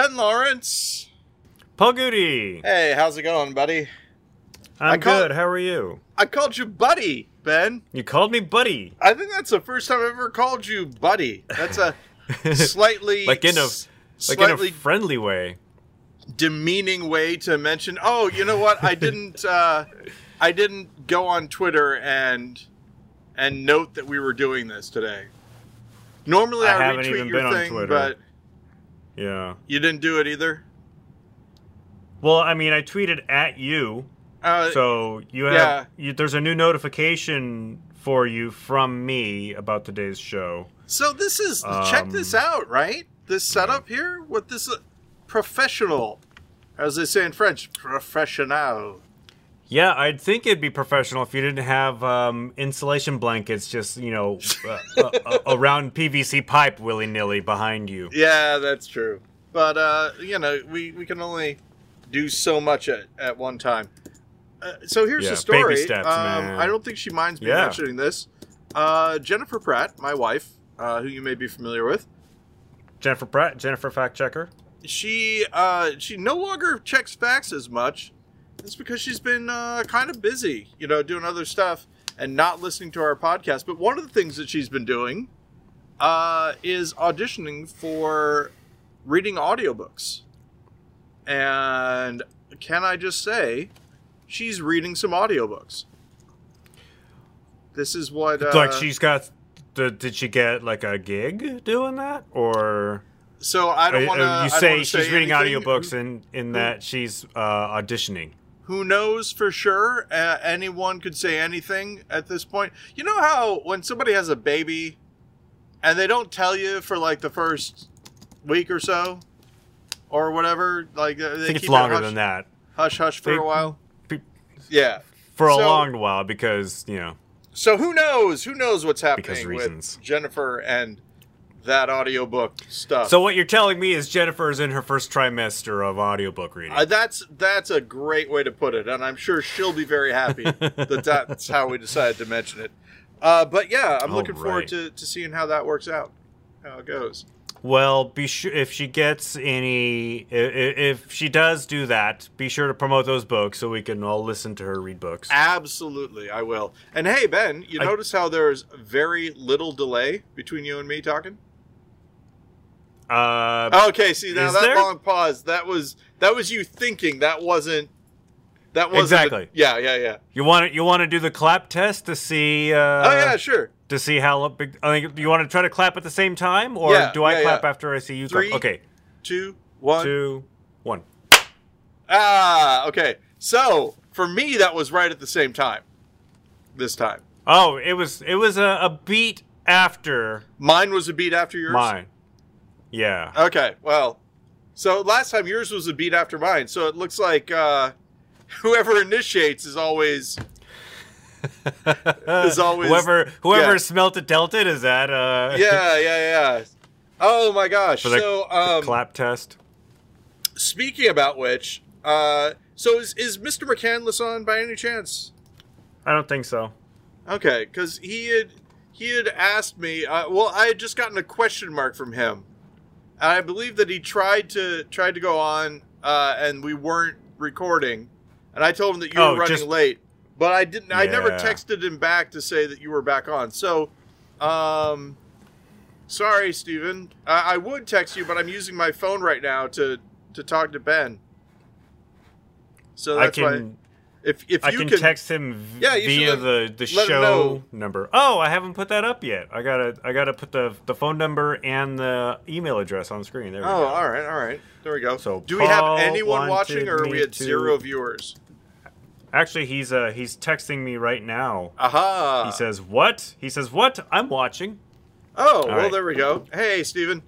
Ben Laurance. Paul Gude. Hey, how's it going, buddy? I'm I call- good. How are you? I called you Buddy, Ben. You called me buddy. I think that's the first time I've ever called you Buddy. That's a slightly Like in a- s- Like in a slightly friendly way. demeaning way to mention. Oh, you know what? I didn't. Uh, I didn't go on Twitter and and note that we were doing this today. Normally, I I, haven't retweet even your been on Twitter. but Yeah. you didn't do it either. Well, I mean, I tweeted at you, Uh, so you have yeah. you, there's a new notification for you from me about today's show. So this is check Um, this out, right? This setup here with this uh, professional, as they say in French, professional. Yeah, I'd think it'd be professional if you didn't have um, insulation blankets just you know uh, uh, uh, around PVC pipe willy nilly behind you. Yeah, that's true. But uh, you know, we we can only do so much at, at one time. Uh, so here's Yeah, the story. steps, um. I don't think she minds me Yeah. mentioning this. Uh, Jennifer Pratt, my wife, uh, who you may be familiar with, Jennifer Pratt, Jennifer fact checker. she uh, she no longer checks facts as much. It's because she's been uh, kind of busy, you know, doing other stuff and not listening to our podcast. But one of the things that she's been doing uh, is auditioning for reading audiobooks. And can I just say, she's reading some audiobooks. This is what uh, like she's got. The, did she get like a gig doing that, or So I don't want to. you say she's reading audiobooks in in that she's uh, auditioning? Who knows for sure? Uh, anyone could say anything at this point. You know how when somebody has a baby and they don't tell you for like the first week or so or whatever, like they I think it's keep it longer hush, than that. Hush, hush for They- a while. Pe- Yeah. For a So- long while because you know So who knows? Who knows what's Because happening reasons. with Jennifer and that audiobook stuff? So what you're telling me is Jennifer is in her first trimester of audiobook reading. Uh, that's that's a great way to put it, and I'm sure she'll be very happy that that's how we decided to mention it. Uh, but yeah, I'm All looking forward to, to seeing how that works out, how it goes. well, be sure if she gets any, if she does do that, be sure to promote those books so we can all listen to her read books. Absolutely, I will. And hey, Ben, you I- notice how there's very little delay between you and me talking? Uh, Okay, see now that there? long pause that was that was you thinking that wasn't that wasn't Exactly. yeah, yeah, yeah. you want to you want to do the clap test to see? Uh, oh yeah, sure. To see how big? I think you want to try to clap at the same time, or Yeah, do I yeah, clap yeah. after I see you? Three, clap? Okay, Two, one. two, one. Ah, okay. So for me, that was right at the same time. This time, Oh, it was it was a, a beat after mine was a beat after yours. mine. Yeah. Okay, well, so last time yours was a beat after mine. So it looks like uh, whoever initiates is always is always whoever whoever yeah. smelt it dealt it is that uh yeah, yeah, yeah. Oh my gosh! the, so the um, clap test. speaking about which, uh, so is is Mr. McCandless on by any chance? I don't think so. Okay, because he had he had asked me. Uh, well, I had just gotten a question mark from him, and I believe that he tried to tried to go on, uh, and we weren't recording, and I told him that you Oh, were running just- late, but I didn't. I never texted him back to say that you were back on. So, um, sorry, Steven. I, I would text you, but I'm using my phone right now to to talk to Ben. So I that's why. If if I you can, can text him Yeah, via let- the the show number. Oh, I haven't put that up yet. I gotta I gotta put the the phone number and the email address on the screen. There we go. Oh, go. all right, all right. There we go. So do we have Paul anyone watching, or are we at to- zero viewers? Actually, he's uh he's texting me right now. Aha! He says what? He says what? I'm watching. "Oh, well, right. there we go." Hey, Steven.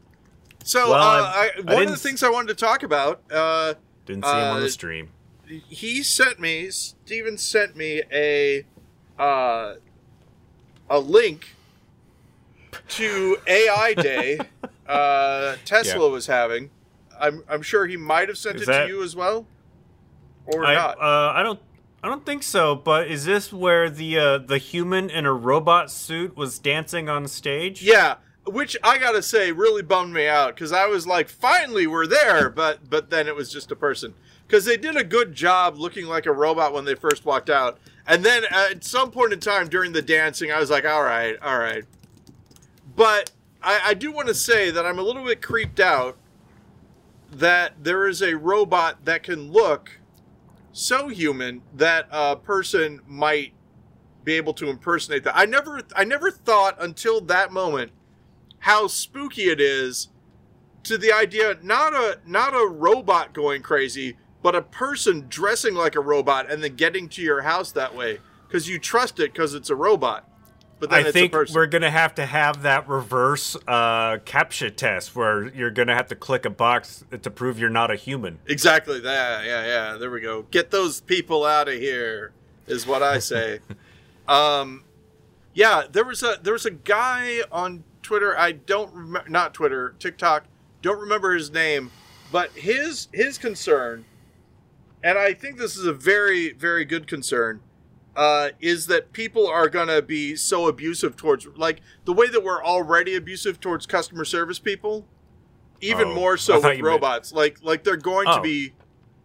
So, Well, uh, I- I, I one of the things I wanted to talk about, uh, Didn't see him on Uh, the stream. He sent me. Steven sent me a uh, a link to AI Day uh, Tesla was having. I'm I'm sure he might have sent Is it that- to you as well, or I, not. uh, I don't. I don't think so. But is this where the uh, the human in a robot suit was dancing on stage? Yeah, which I gotta say really bummed me out because I was like, finally we're there, but but then it was just a person because they did a good job looking like a robot when they first walked out, and then uh, at some point in time during the dancing, I was like, all right, all right, but I, I do want to say that I'm a little bit creeped out that there is a robot that can look so human that a person might be able to impersonate that. I never I never thought until that moment how spooky it is to the idea not a not a robot going crazy, but a person dressing like a robot and then getting to your house that way because you trust it because it's a robot. But then I it's think we're gonna have to have that reverse uh, CAPTCHA test where you're gonna have to click a box to prove you're not a human. Exactly that. Yeah, yeah. There we go. Get those people out of here, is what I say. um, yeah, there was a there was a guy on Twitter. I don't remember, not Twitter, TikTok. Don't remember his name, but his his concern, and I think this is a very very good concern uh, is that people are going to be so abusive towards, like, the way that we're already abusive towards customer service people, even oh, more so with robots. Meant... Like, like they're going oh. to be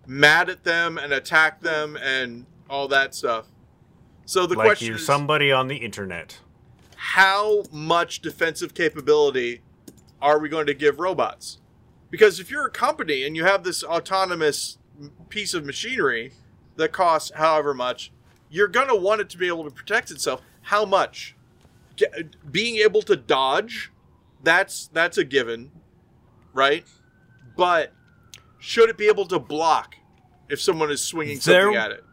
mad at them and attack them and all that stuff. So the like question you're is, somebody on the internet. How much defensive capability are we going to give robots? Because if you're a company and you have this autonomous piece of machinery that costs however much, you're going to want it to be able to protect itself. How much? Being able to dodge, that's that's a given, right? But should it be able to block if someone is swinging there something at it?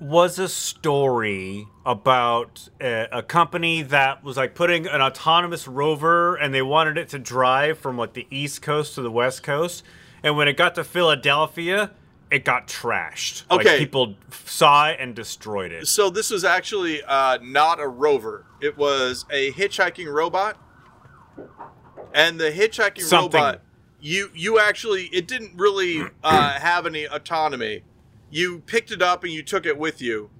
Was a story about a, a, company that was like putting an autonomous rover and they wanted it to drive from like the east coast to the west coast. And when it got to Philadelphia, it got trashed. Okay, like people saw it and destroyed it. So this was actually uh, not a rover; it was a hitchhiking robot. And the hitchhiking Something. robot, you you actually it didn't really uh, have any autonomy. You picked it up and you took it with you,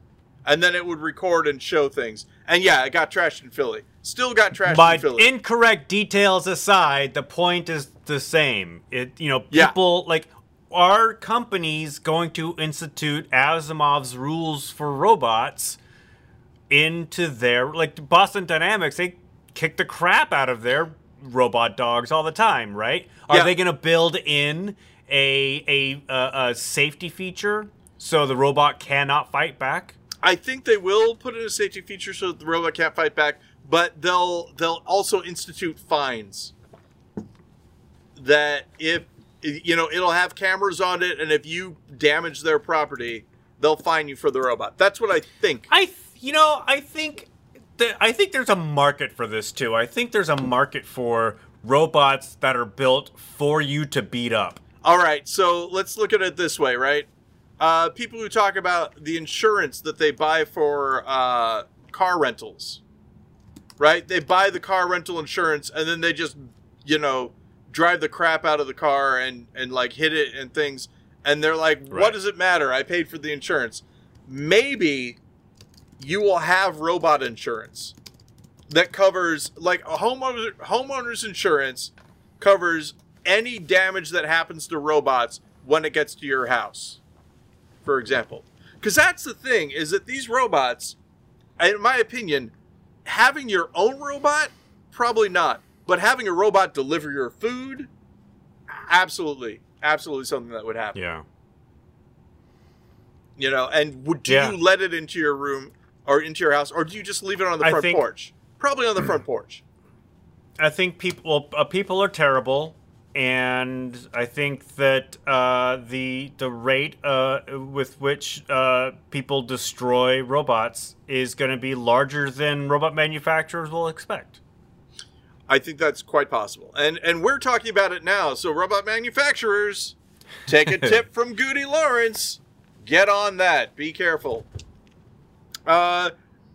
and then it would record and show things. And yeah, it got trashed in Philly. Still got trashed but in Philly. incorrect details aside, the point is the same. It you know people yeah. like are companies going to institute Asimov's rules for robots into their like Boston Dynamics? They kick the crap out of their robot dogs all the time, right? Are yeah. they going to build in a, a a, a safety feature so the robot cannot fight back? I think they will put in a safety feature so the robot can't fight back, but they'll they'll also institute fines that if you know, it'll have cameras on it, and if you damage their property, they'll fine you for the robot. That's what I think. I, you know, I think, that, I think there's a market for this too. I think there's a market for robots that are built for you to beat up. All right, so let's look at it this way, right? Uh, people who talk about the insurance that they buy for uh, car rentals, right? They buy the car rental insurance and then they just, you know, drive the crap out of the car and and like hit it and things and they're like right. what does it matter? I paid for the insurance. Maybe you will have robot insurance that covers like a homeowner homeowners insurance covers any damage that happens to robots when it gets to your house for example. Because that's the thing is that these robots in my opinion having your own robot probably not but having a robot deliver your food, absolutely, absolutely something that would happen. Yeah. You know, and would do yeah. you let it into your room or into your house, or do you just leave it on the front think, porch? Probably on the front porch. I think people uh, people are terrible, and I think that uh, the the rate uh, with which uh, people destroy robots is going to be larger than robot manufacturers will expect. I think that's quite possible. And and we're talking about it now. So robot manufacturers, take a tip from Gude Laurance. Get on that. Be careful. Uh,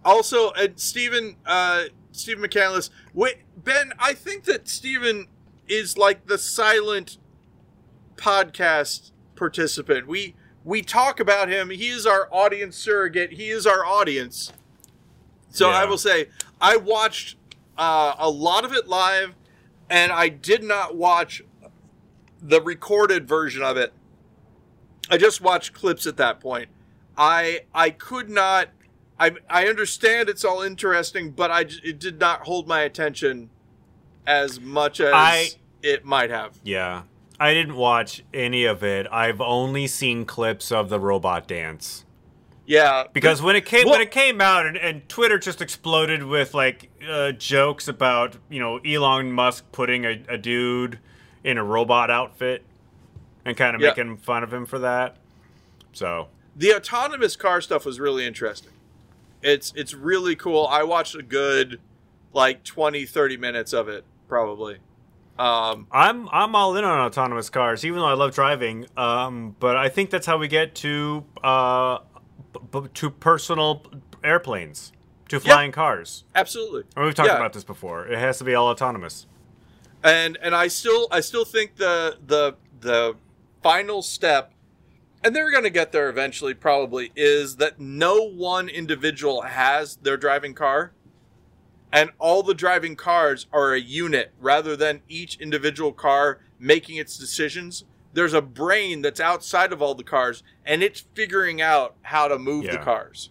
also, uh, Stephen uh, Stephen McCandless. Wait, Ben. I think that Stephen is like the silent podcast participant. We we talk about him. He is our audience surrogate. He is our audience. So yeah. I will say, I watched uh, a lot of it live, and I did not watch the recorded version of it. I just watched clips at that point. I I could not. I I understand it's all interesting, but I it did not hold my attention as much as I, it might have. Yeah, I didn't watch any of it. I've only seen clips of the robot dance. Yeah, because when it came well, when it came out and, and Twitter just exploded with like uh, jokes about you know Elon Musk putting a, a dude in a robot outfit and kind of yeah. making fun of him for that. So the autonomous car stuff was really interesting. It's it's really cool. I watched a good like 20 30 minutes of it probably. Um, I'm I'm all in on autonomous cars, even though I love driving. Um, but I think that's how we get to uh, b- to personal airplanes, to flying cars. Absolutely. And we've talked yeah. about this before. It has to be all autonomous. And and I still I still think the the the final step and they're going to get there eventually probably is that no one individual has their driving car and all the driving cars are a unit rather than each individual car making its decisions there's a brain that's outside of all the cars and it's figuring out how to move yeah. the cars.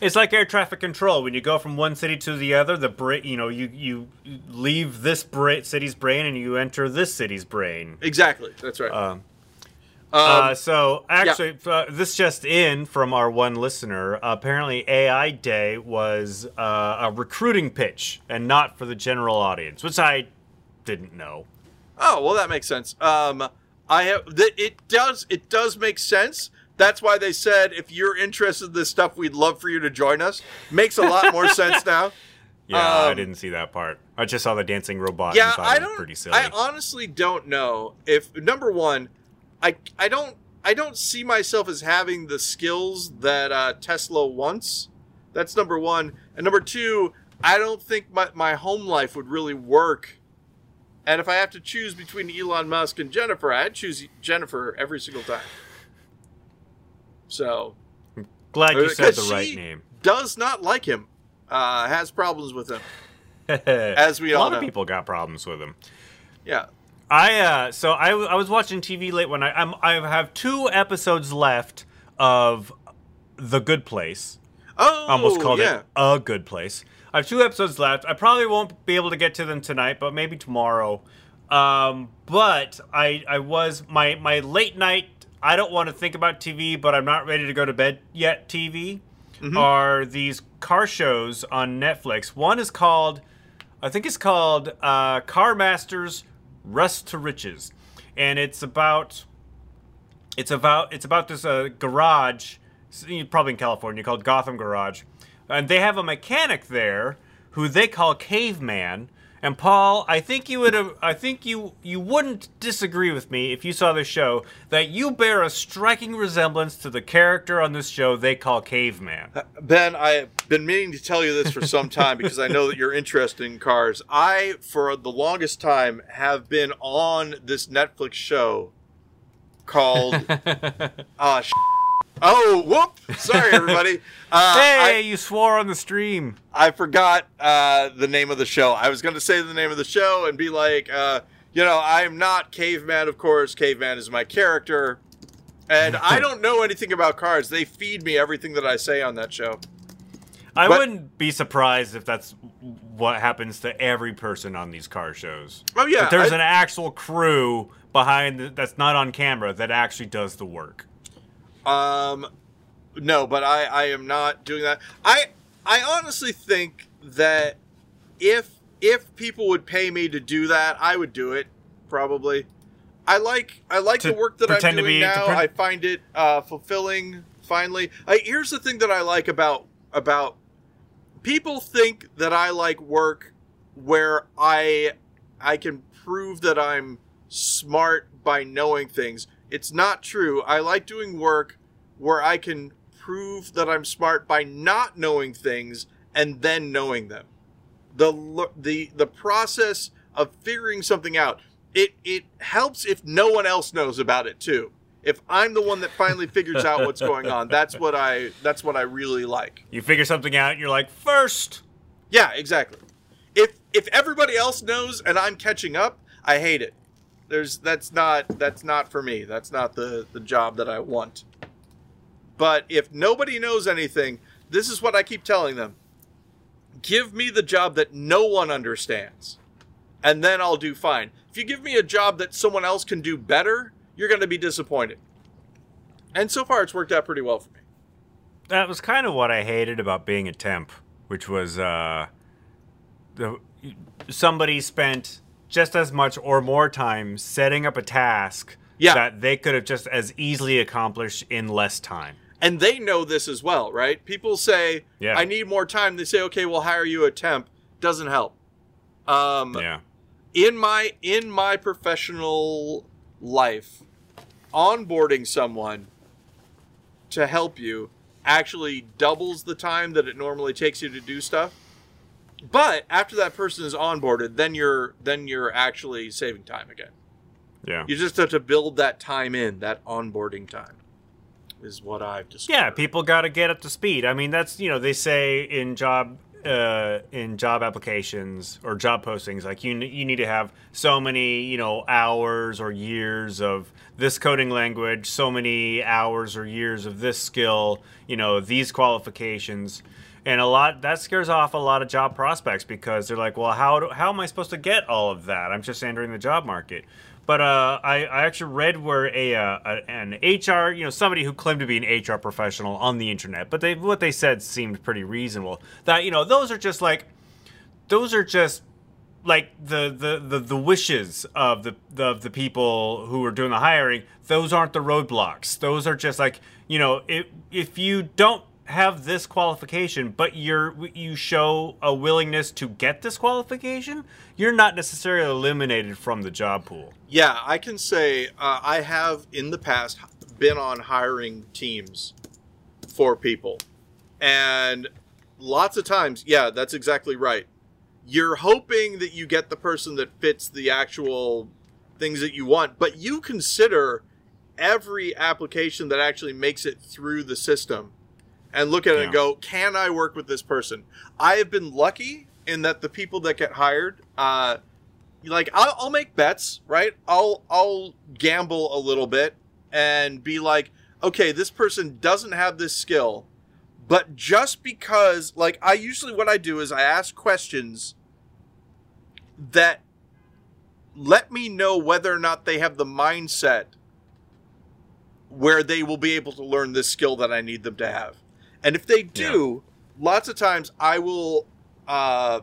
It's like air traffic control. When you go from one city to the other, the brain, you know, you you leave this bra- city's brain and you enter this city's brain. Exactly. That's right. Um, uh, so actually, yeah. uh, this just in from our one listener. Uh, apparently, AI Day was uh, a recruiting pitch and not for the general audience, which I didn't know. Oh well, that makes sense. Um, I have it does it does make sense. That's why they said if you're interested in this stuff, we'd love for you to join us. Makes a lot more sense now. Yeah, um, I didn't see that part. I just saw the dancing robot. Yeah, I don't. Pretty silly. I honestly don't know if number one, I I don't I don't see myself as having the skills that uh, Tesla wants. That's number one, and number two, I don't think my my home life would really work and if I have to choose between Elon Musk and Jennifer, I'd choose Jennifer every single time. So, I'm glad you said the right name. Does not like him. Uh, has problems with him. as we all know. A lot of people got problems with him. Yeah. I uh, so I, I was watching TV late one night. I'm, I have two episodes left of The Good Place. Oh, almost called yeah. it A Good Place. I have two episodes left. I probably won't be able to get to them tonight, but maybe tomorrow. Um, but I I was my my late night. I don't want to think about TV, but I'm not ready to go to bed yet. TV mm-hmm. are these car shows on Netflix. One is called, I think it's called uh, Car Masters Rust to Riches, and it's about it's about it's about this uh, garage, probably in California, called Gotham Garage and they have a mechanic there who they call Caveman. And Paul, I think you would have, I think you you wouldn't disagree with me if you saw the show that you bear a striking resemblance to the character on this show they call Caveman. Uh, ben, I've been meaning to tell you this for some time because I know that you're interested in cars. I, for the longest time, have been on this Netflix show called uh, Oh, whoop! Sorry, everybody. Uh, hey, I, you swore on the stream. I forgot uh, the name of the show. I was going to say the name of the show and be like, uh, you know, I am not Caveman, of course. Caveman is my character. And I don't know anything about cars. They feed me everything that I say on that show. I but, wouldn't be surprised if that's what happens to every person on these car shows. Oh, yeah. There's I, an actual crew behind the, that's not on camera that actually does the work. Um, no, but I, I am not doing that. I I honestly think that if if people would pay me to do that, I would do it. Probably. I like I like the work that I'm doing be, now. Pre- I find it uh, fulfilling. Finally, I, here's the thing that I like about about people think that I like work where I I can prove that I'm smart by knowing things. It's not true. I like doing work where I can prove that I'm smart by not knowing things and then knowing them. The the the process of figuring something out. It it helps if no one else knows about it too. If I'm the one that finally figures out what's going on, that's what I that's what I really like. You figure something out, you're like, "First." Yeah, exactly. if if everybody else knows and I'm catching up, I hate it. There's that's not that's not for me. That's not the the job that I want. But if nobody knows anything, this is what I keep telling them. Give me the job that no one understands. And then I'll do fine. If you give me a job that someone else can do better, you're going to be disappointed. And so far it's worked out pretty well for me. That was kind of what I hated about being a temp, which was uh the somebody spent just as much or more time setting up a task Yeah. that they could have just as easily accomplished in less time. and they know this as well, right? People say, Yeah. "I need more time." They say, "Okay, we'll hire you a temp." Doesn't help. Um, Yeah. in my in my professional life, onboarding someone to help you actually doubles the time that it normally takes you to do stuff. But after that person is onboarded, then you're then you're actually saving time again. Yeah. You just have to build that time in, that onboarding time. Is what I've discovered. Yeah, people got to get up to speed. I mean, that's you know they say in job uh, in job applications or job postings like you you need to have so many you know hours or years of this coding language, so many hours or years of this skill, you know these qualifications. And a lot that scares off a lot of job prospects because they're like, well, how do, how am I supposed to get all of that? I'm just entering the job market. But uh, I, I actually read where a, uh, an HR, you know, somebody who claimed to be an HR professional on the internet, but they what they said seemed pretty reasonable. That you know, those are just like, those are just like the the the, the wishes of the, the of the people who are doing the hiring. Those aren't the roadblocks. Those are just like you know, if if you don't have this qualification, but you're you show a willingness to get this qualification, you're not necessarily eliminated from the job pool. Yeah, I can say uh, I have in the past been on hiring teams for people. And lots of times, yeah, that's exactly right. You're hoping that you get the person that fits the actual things that you want, but you consider every application that actually makes it through the system and look at it and go, can I work with this person? I have been lucky in that the people that get hired, uh, like I'll, I'll make bets, right? I'll I'll gamble a little bit and be like, okay, this person doesn't have this skill, but just because, like, I usually what I do is I ask questions that let me know whether or not they have the mindset where they will be able to learn this skill that I need them to have. And if they do, lots of times I will uh,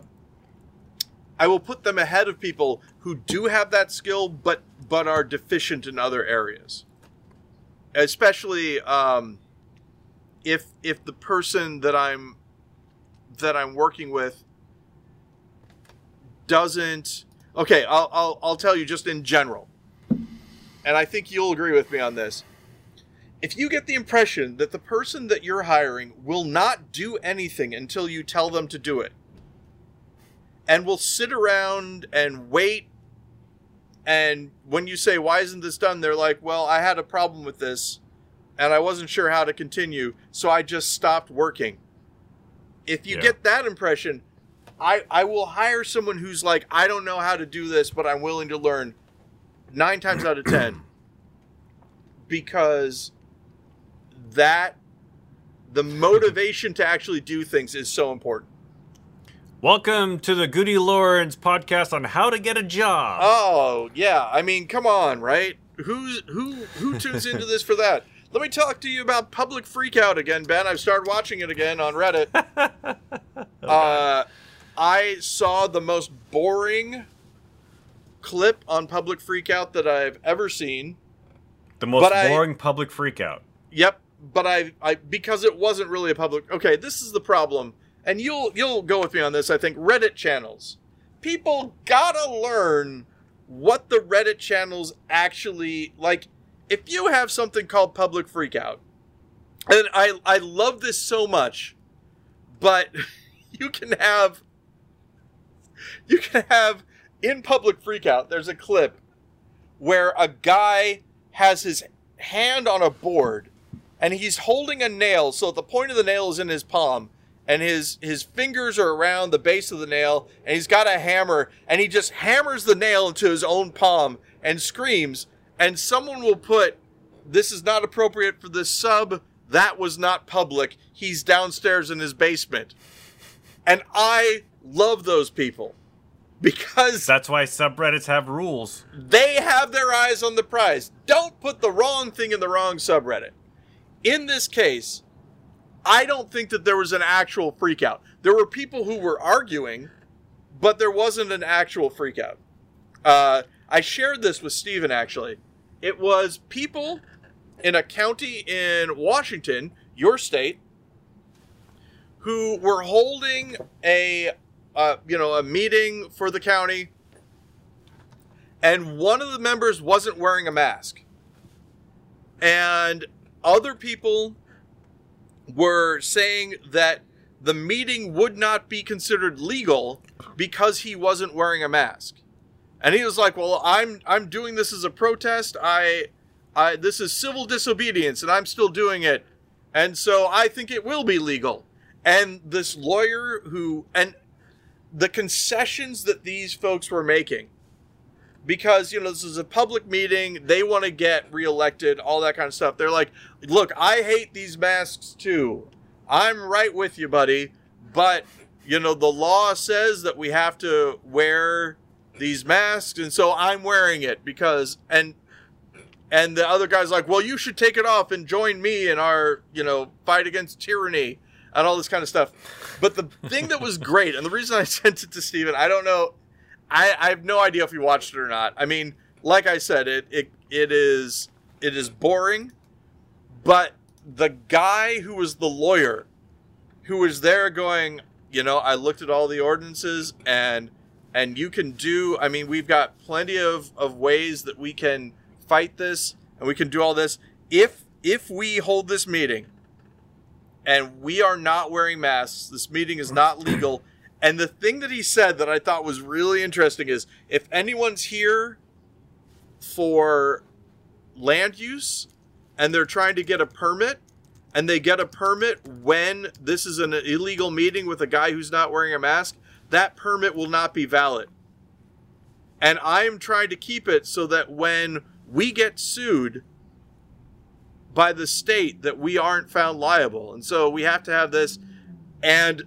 I will put them ahead of people who do have that skill but but are deficient in other areas. Especially um, if if the person that I'm that I'm working with doesn't okay, I'll, I'll I'll tell you just in general. And I think you'll agree with me on this. If you get the impression that the person that you're hiring will not do anything until you tell them to do it, and will sit around and wait, and when you say, Why isn't this done? They're like, Well, I had a problem with this, and I wasn't sure how to continue, so I just stopped working. If you Yeah. get that impression, I, I will hire someone who's like, I don't know how to do this, but I'm willing to learn nine times out of ten. Because that the motivation to actually do things is so important. Welcome to the Gude Laurance podcast on how to get a job. Oh yeah, I mean, come on, right? Who's who who tunes into this for that? Let me talk to you about Public Freakout again, Ben. I've started watching it again on Reddit. uh, I saw the most boring clip on Public Freakout that I've ever seen. the most but I- boring public freakout. Yep, but I, I because it wasn't really a public. Okay, this is the problem, and you'll you'll go with me on this. I think Reddit channels. People gotta learn what the Reddit channels actually like. If you have something called public freakout, and I I love this so much, but you can have you can have in public freakout. There's a clip where a guy has his hand on a board and he's holding a nail so the point of the nail is in his palm and his his fingers are around the base of the nail and he's got a hammer and he just hammers the nail into his own palm and screams and someone will put this is not appropriate for this sub. That was not public. He's downstairs in his basement. And i love those people because that's why subreddits have rules. they have their eyes on the prize. Don't put the wrong thing in the wrong subreddit in this case I don't think that there was an actual freakout. There were people who were arguing, but there wasn't an actual freakout. Uh, I shared this with Steven actually. It was people in a county in Washington, your state, who were holding a uh, you know a meeting for the county, and one of the members wasn't wearing a mask, and other people were saying that the meeting would not be considered legal because he wasn't wearing a mask. And he was like, "Well, I'm I'm doing this as a protest. I I this is civil disobedience and I'm still doing it. And so I think it will be legal." And this lawyer who and the concessions that these folks were making because you know this is a public meeting they want to get reelected all that kind of stuff. They're like look i hate these masks too. I'm right with you buddy but you know the law says that we have to wear these masks and so i'm wearing it because and and the other guy's like well you should take it off and join me in our you know fight against tyranny and all this kind of stuff. But the thing that was great and the reason i sent it to steven i don't know I, I have no idea if you watched it or not. I mean, like I said, it it it is it is boring, but the guy who was the lawyer, who was there going, you know, I looked at all the ordinances and and you can do. I mean, we've got plenty of of ways that we can fight this and we can do all this if if we hold this meeting and we are not wearing masks. This meeting is not legal. And the thing that he said that I thought was really interesting is if anyone's here for land use and they're trying to get a permit and they get a permit when this is an illegal meeting with a guy who's not wearing a mask, that permit will not be valid. And I'm trying to keep it so that when we get sued by the state that we aren't found liable. And so we have to have this and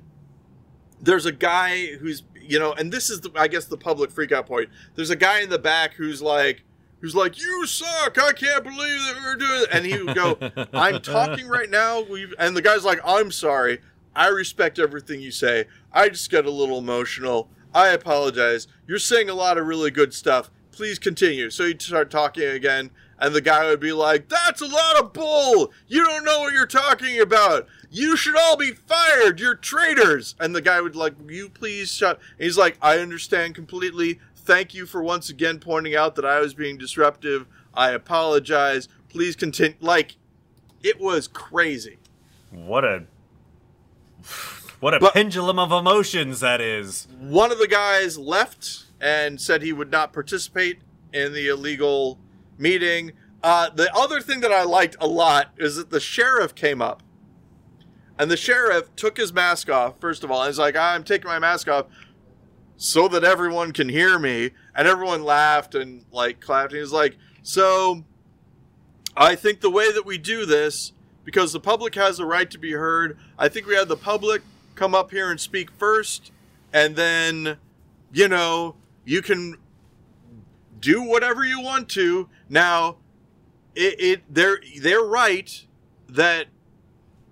there's a guy who's you know, and this is the, I guess the public freakout point. There's a guy in the back who's like, who's like, "You suck! I can't believe that we're doing." It. And he would go, "I'm talking right now." We've, and the guy's like, "I'm sorry. I respect everything you say. I just get a little emotional. I apologize. You're saying a lot of really good stuff. Please continue." So he'd start talking again, and the guy would be like, "That's a lot of bull. You don't know what you're talking about you should all be fired. You're traitors. And the guy would like, you please shut. And he's like, I understand completely. Thank you for once again pointing out that I was being disruptive. I apologize. Please continue. Like, it was crazy. What a what a but pendulum of emotions that is. One of the guys left and said he would not participate in the illegal meeting. Uh, the other thing that I liked a lot is that the sheriff came up and the sheriff took his mask off, first of all, he's like, I'm taking my mask off so that everyone can hear me. And everyone laughed and like clapped. And he's like, So I think the way that we do this, because the public has a right to be heard, I think we have the public come up here and speak first, and then, you know, you can do whatever you want to. Now, it, it they're they're right that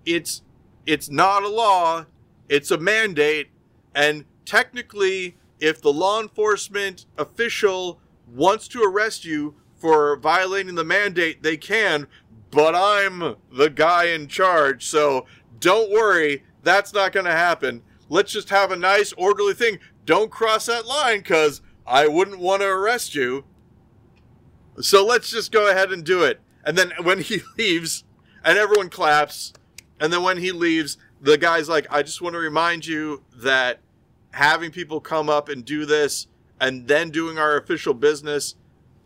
it's it's not a law, it's a mandate. And technically, if the law enforcement official wants to arrest you for violating the mandate, they can, but I'm the guy in charge. So don't worry, that's not going to happen. Let's just have a nice, orderly thing. Don't cross that line because I wouldn't want to arrest you. So let's just go ahead and do it. And then when he leaves and everyone claps, and then when he leaves, the guy's like, I just want to remind you that having people come up and do this and then doing our official business,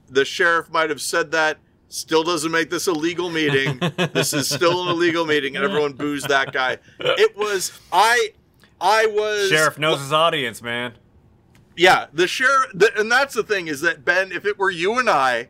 the sheriff might have said that Still doesn't make this a legal meeting. this is still an illegal meeting, and everyone boos that guy. It was I. I was sheriff knows his audience, man. Yeah, the sheriff, the, and that's the thing is that Ben, if it were you and I,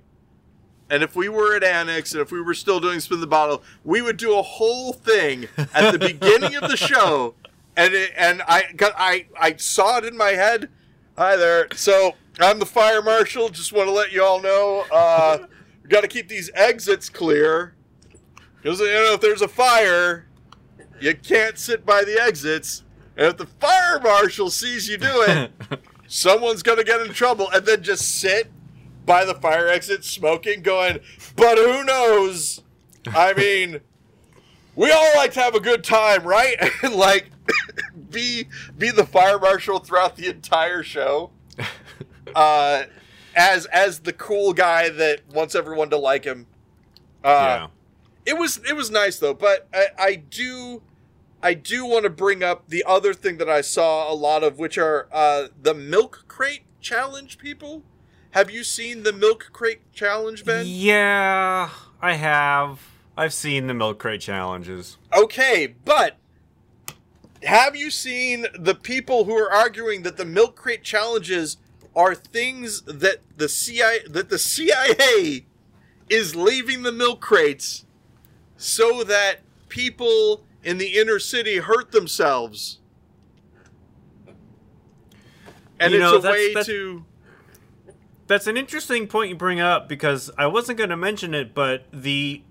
and if we were at Annex, and if we were still doing spin the bottle, we would do a whole thing at the beginning of the show, and it, and I got I I saw it in my head. Hi there. So I'm the fire marshal. Just want to let you all know, uh, we got to keep these exits clear because you know if there's a fire, you can't sit by the exits. And if the fire marshal sees you do it, someone's gonna get in trouble, and then just sit by the fire exit smoking, going, but who knows? I mean, we all like to have a good time, right? And like be be the fire marshal throughout the entire show. Uh as as the cool guy that wants everyone to like him. Uh yeah. it was it was nice though, but I, I do I do want to bring up the other thing that I saw a lot of, which are uh, the milk crate challenge people. Have you seen the milk crate challenge, Ben? Yeah, I have. I've seen the milk crate challenges. Okay, but have you seen the people who are arguing that the milk crate challenges are things that the CIA that the CIA is leaving the milk crates so that people in the inner city hurt themselves. And you it's know, a that's, way that's, to. That's an interesting point you bring up because I wasn't going to mention it, but the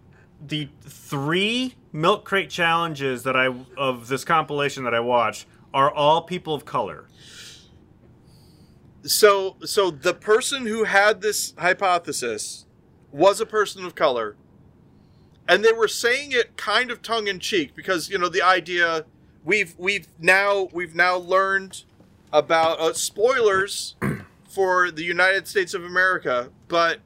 the three milk crate challenges that I of this compilation that I watched are all people of color. So so the person who had this hypothesis was a person of color and they were saying it kind of tongue in cheek because you know the idea we've we've now we've now learned about uh, spoilers for the United States of America, but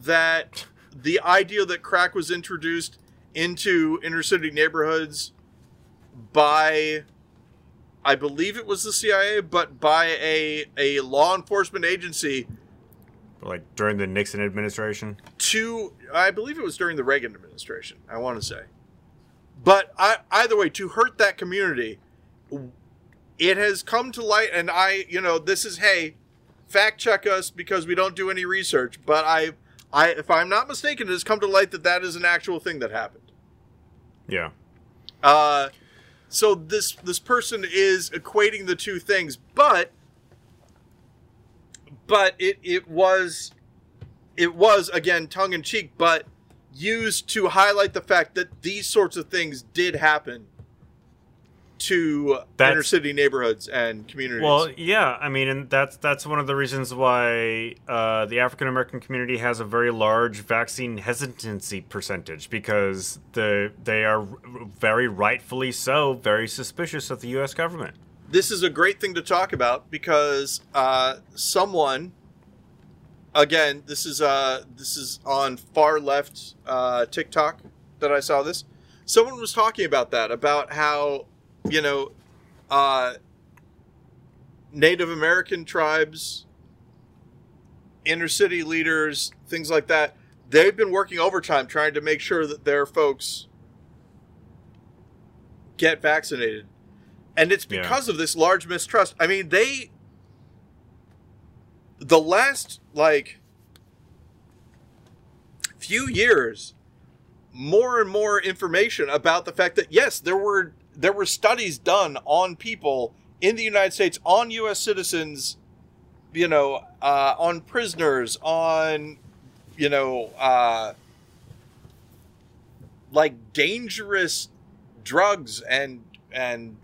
that the idea that crack was introduced into inner city neighborhoods by I believe it was the CIA, but by a a law enforcement agency like during the Nixon administration? To I believe it was during the Reagan administration. I want to say, but I, either way, to hurt that community, it has come to light, and I, you know, this is hey, fact check us because we don't do any research. But I, I, if I'm not mistaken, it has come to light that that is an actual thing that happened. Yeah. Uh, so this this person is equating the two things, but but it it was it was again tongue in cheek, but used to highlight the fact that these sorts of things did happen to that's, inner city neighborhoods and communities. Well, yeah, I mean, and that's that's one of the reasons why uh, the African American community has a very large vaccine hesitancy percentage because the they are very rightfully so very suspicious of the U.S. government this is a great thing to talk about because uh, someone again this is uh, this is on far left uh, tiktok that i saw this someone was talking about that about how you know uh, native american tribes inner city leaders things like that they've been working overtime trying to make sure that their folks get vaccinated and it's because yeah. of this large mistrust. I mean, they the last like few years more and more information about the fact that yes, there were there were studies done on people in the United States on US citizens, you know, uh, on prisoners, on you know, uh, like dangerous drugs and and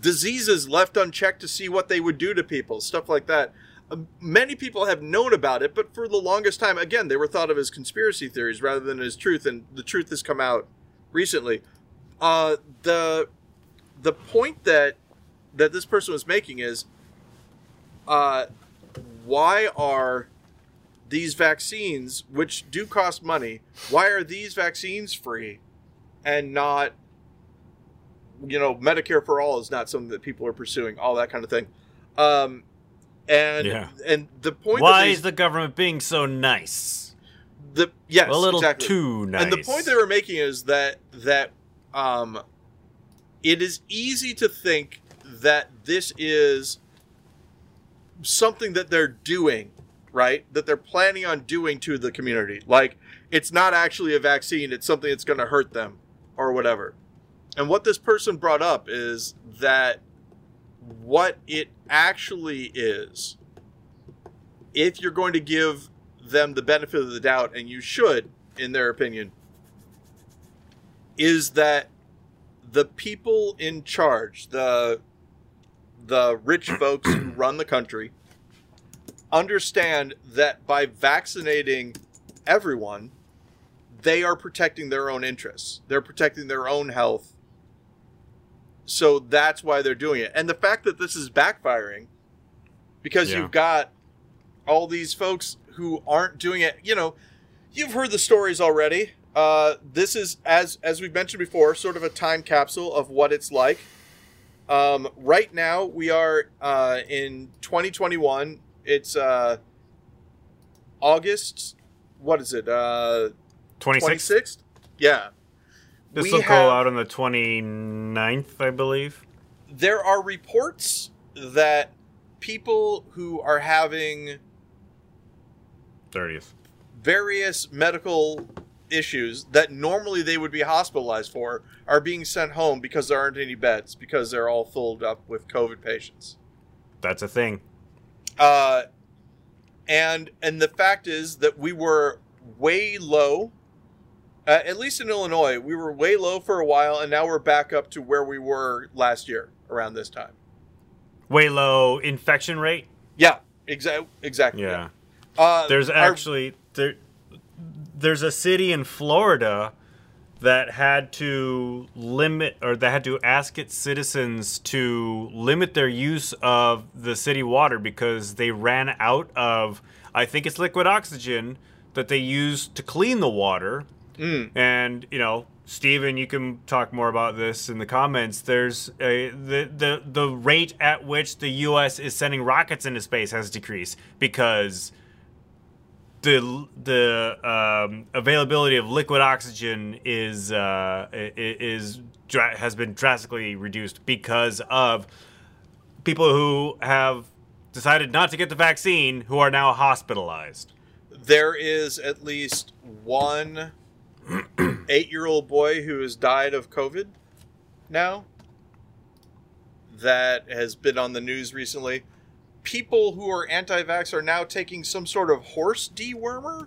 diseases left unchecked to see what they would do to people, stuff like that. Many people have known about it, but for the longest time, again, they were thought of as conspiracy theories rather than as truth, and the truth has come out recently. Uh, the the point that that this person was making is, uh, why are these vaccines, which do cost money, why are these vaccines free and not you know, Medicare for all is not something that people are pursuing, all that kind of thing. Um, and yeah. and the point why is the government being so nice? The yes, a little exactly. too nice. And the point they were making is that that um, it is easy to think that this is something that they're doing, right? That they're planning on doing to the community. Like it's not actually a vaccine; it's something that's going to hurt them or whatever. And what this person brought up is that what it actually is, if you're going to give them the benefit of the doubt, and you should, in their opinion, is that the people in charge, the the rich folks who run the country, understand that by vaccinating everyone, they are protecting their own interests. They're protecting their own health. So that's why they're doing it. And the fact that this is backfiring because Yeah. you've got all these folks who aren't doing it, you know, you've heard the stories already. Uh, this is as as we've mentioned before, sort of a time capsule of what it's like. Um, right now, we are uh, in 2021. It's uh, August. What is it? Uh, 26th. 26th? Yeah. This We will have- go out on the 29th, I believe. There are reports that people who are having 30th. various medical issues that normally they would be hospitalized for are being sent home because there aren't any beds because they're all filled up with COVID patients. That's a thing. Uh, and and the fact is that we were way low. Uh, at least in Illinois, we were way low for a while, and now we're back up to where we were last year around this time. Way low infection rate. Yeah, exactly. Exactly. Yeah. Uh, There's our- actually there there's a city in Florida that had to limit or that had to ask its citizens to limit their use of the city water because they ran out of I think it's liquid oxygen that they use to clean the water. Mm. And you know, Stephen, you can talk more about this in the comments. There's a, the the the rate at which the U.S. is sending rockets into space has decreased because the the um, availability of liquid oxygen is uh, is has been drastically reduced because of people who have decided not to get the vaccine who are now hospitalized. there is at least one eight-year-old boy who has died of COVID now. That has been on the news recently. People who are anti-vax are now taking some sort of horse dewormer.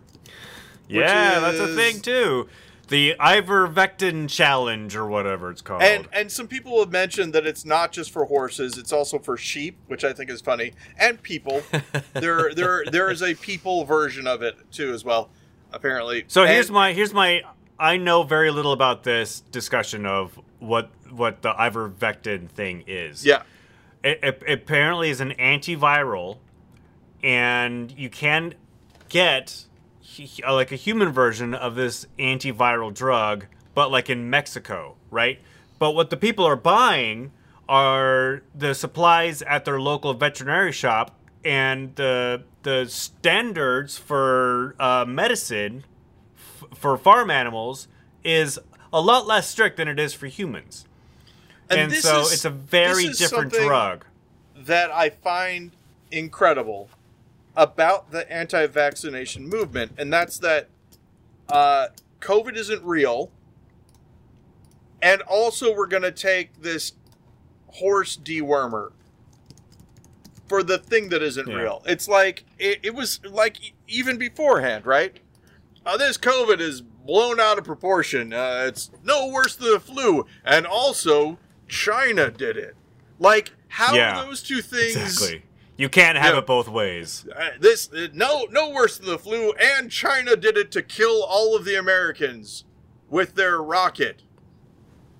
Yeah, that's a thing too. The Ivermectin challenge or whatever it's called. And and some people have mentioned that it's not just for horses; it's also for sheep, which I think is funny, and people. there there there is a people version of it too, as well. Apparently. so And- here's my here's my I know very little about this discussion of what what the ivermectin thing is. yeah. it, it apparently is an antiviral, and you can get uh, like a human version of this antiviral drug, but like in Mexico, right? But what the people are buying are the supplies at their local veterinary shop, and the the standards for uh, medicine f- for farm animals is a lot less strict than it is for humans. And, this so is- it's a very different drug. that I find incredible about the anti-vaccination movement, and that's that uh, COVID isn't real, and also we're going to take this horse dewormer for the thing that isn't Yeah. real. It's like it, it was like even beforehand, right? Uh, this COVID is blown out of proportion. Uh, it's no worse than the flu, and also China did it. Like how Yeah, those two things? Exactly. You can't have Yeah. it both ways. Uh, this uh, no no worse than the flu, and China did it to kill all of the Americans with their rocket,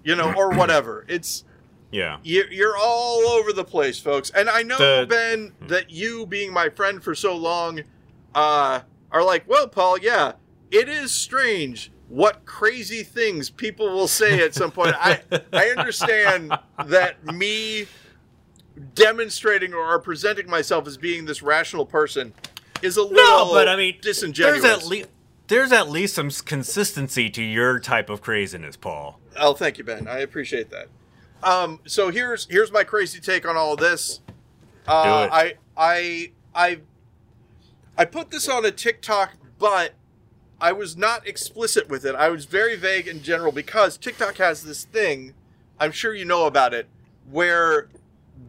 you know, or whatever. It's Yeah. you're, you're all over the place, folks. And I know The- Ben that you, being my friend for so long, uh, are like, well, Paul, yeah, it is strange what crazy things people will say at some point. I I understand that me demonstrating or presenting myself as being this rational person is a little No, but I mean, disingenuous. There's at least there's at least some consistency to your type of craziness, Paul. Oh, thank you, Ben. I appreciate that. Um, so here's here's my crazy take on all of this. Uh, Do it. I I I I put this on a TikTok, but I was not explicit with it. I was very vague in general because TikTok has this thing. I'm sure you know about it, where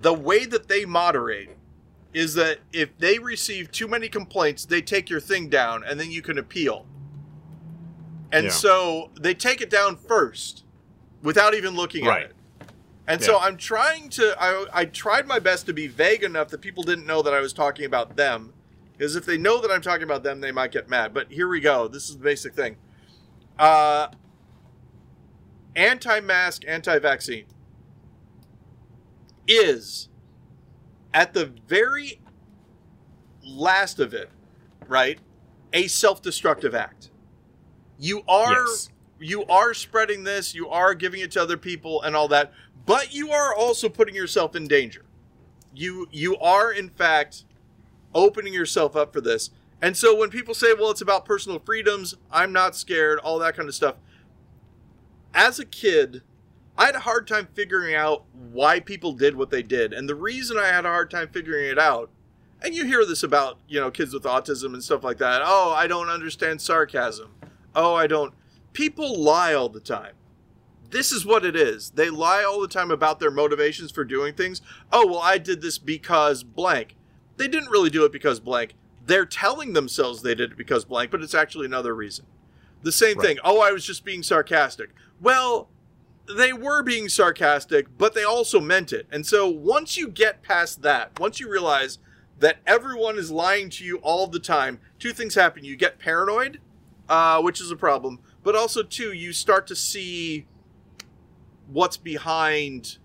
the way that they moderate is that if they receive too many complaints, they take your thing down, and then you can appeal. And Yeah. so they take it down first, without even looking Right. at it. And so I'm trying to. I, I tried my best to be vague enough that people didn't know that I was talking about them, because if they know that I'm talking about them, they might get mad. But here we go. This is the basic thing. Uh, anti-mask, anti-vaccine is at the very last of it, right? A self-destructive act. You are Yes. you are spreading this, you are giving it to other people and all that, but you are also putting yourself in danger. You you are in fact opening yourself up for this. And so when people say, "Well, it's about personal freedoms," I'm not scared, all that kind of stuff. As a kid, I had a hard time figuring out why people did what they did. And the reason I had a hard time figuring it out, and you hear this about, you know, kids with autism and stuff like that. Oh, I don't understand sarcasm. Oh, I don't. People lie all the time. This is what it is. They lie all the time about their motivations for doing things. Oh, well, I did this because blank. They didn't really do it because blank. They're telling themselves they did it because blank, but it's actually another reason. The same Right. thing. Oh, I was just being sarcastic. Well, they were being sarcastic, but they also meant it. And so once you get past that, once you realize that everyone is lying to you all the time, two things happen. You get paranoid, uh, which is a problem, but also, too, you start to see what's behind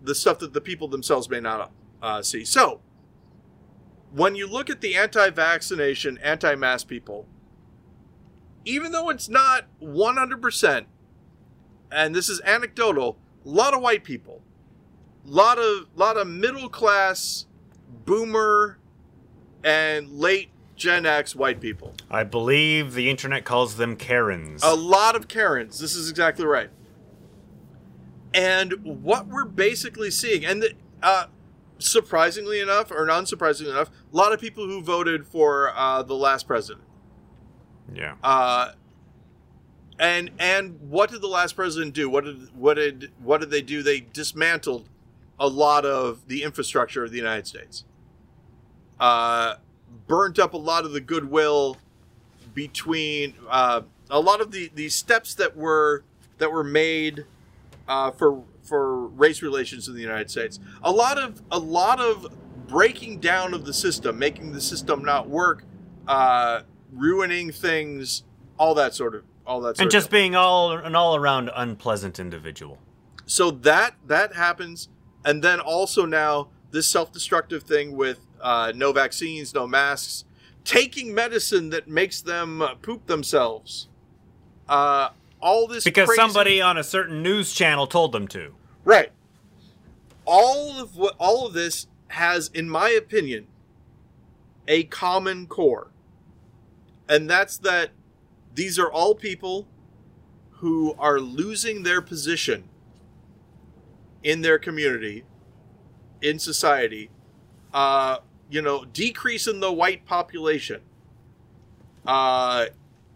the stuff that the people themselves may not uh, see. So, when you look at the anti vaccination, anti mask people, even though it's not 100%, and this is anecdotal, a lot of white people, lot of lot of middle class, boomer, and late Gen X white people. I believe the internet calls them Karens. A lot of Karens. This is exactly right. And what we're basically seeing, and the, uh, surprisingly enough, or unsurprisingly enough, a lot of people who voted for uh, the last president. yeah. Uh, and and what did the last president do? What did what did what did they do? They dismantled a lot of the infrastructure of the United States. Uh, burnt up a lot of the goodwill between uh, a lot of the, the steps that were that were made uh, for for race relations in the United States. A lot of a lot of breaking down of the system, making the system not work, uh, ruining things, all that sort of all that. Sort and just being all an all around unpleasant individual. so that that happens and then also now this self-destructive thing with uh, no vaccines no masks taking medicine that makes them poop themselves uh, all this Because crazy- somebody on a certain news channel told them to. right. All of what all of this has in my opinion a common core. And that's that these are all people who are losing their position in their community, in society, uh, you know, decrease in the white population, uh,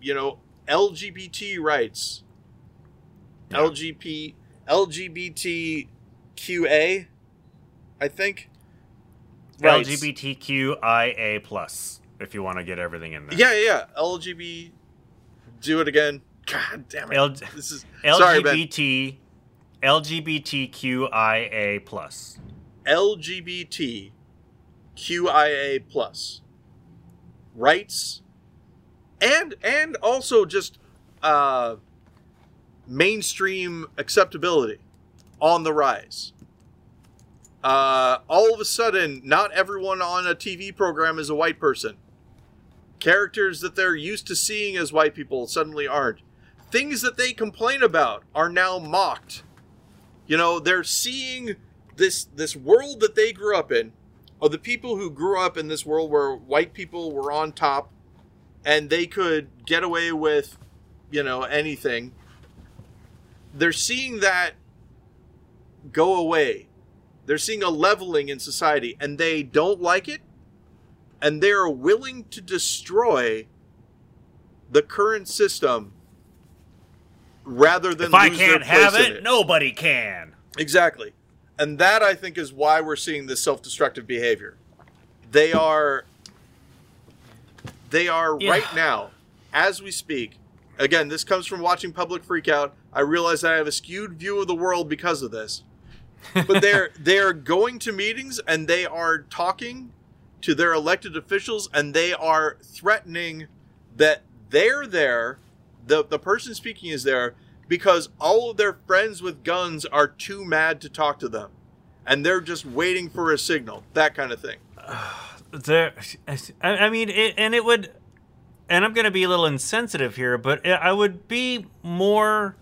you know, LGBT rights, Yeah. LGBT, LGBTQA, I think. Rights. LGBTQIA plus, if you want to get everything in there. Yeah, yeah. LGBT. Do it again. God damn it. L- this is sorry. LGBT LGBTQIA plus. LGBT QIA plus rights and and also just uh mainstream acceptability on the rise. Uh all of a sudden not everyone on a TV program is a white person. Characters that they're used to seeing as white people suddenly aren't. Things that they complain about are now mocked. You know, they're seeing this this world that they grew up in, or the people who grew up in this world where white people were on top, and they could get away with, you know, anything. They're seeing that go away. They're seeing a leveling in society and they don't like it and they are willing to destroy the current system rather than if I can't have it, it, nobody can. Exactly. And that I think is why we're seeing this self-destructive behavior. They are they are yeah. right now as we speak. Again, this comes from watching Public Freakout. I realize I have a skewed view of the world because of this. But they're they're going to meetings and they are talking to their elected officials and they are threatening that they're there the the person speaking is there because all of their friends with guns are too mad to talk to them and they're just waiting for a signal that kind of thing there i mean it, and it would and i'm going to be a little insensitive here but i would be more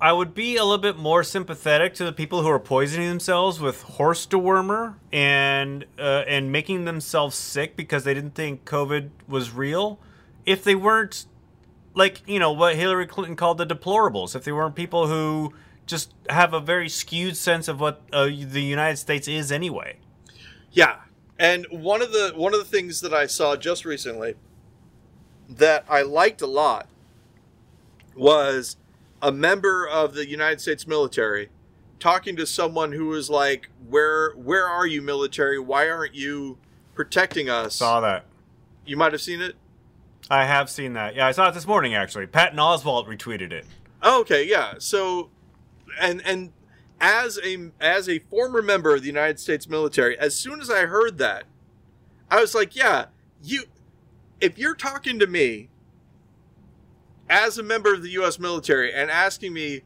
I would be a little bit more sympathetic to the people who are poisoning themselves with horse dewormer and uh, and making themselves sick because they didn't think COVID was real. If they weren't like you know what Hillary Clinton called the deplorables, if they weren't people who just have a very skewed sense of what uh, the United States is anyway. Yeah, and one of the one of the things that I saw just recently that I liked a lot was a member of the United States military talking to someone who was like, "Where where are you, military? Why aren't you protecting us?" Saw that. You might have seen it. I have seen that. Yeah, I saw it this morning actually. Patton Oswalt retweeted it. Oh, okay, yeah. So, and and as a as a former member of the United States military, as soon as I heard that, I was like, "Yeah, you." If you're talking to me as a member of the U.S. military and asking me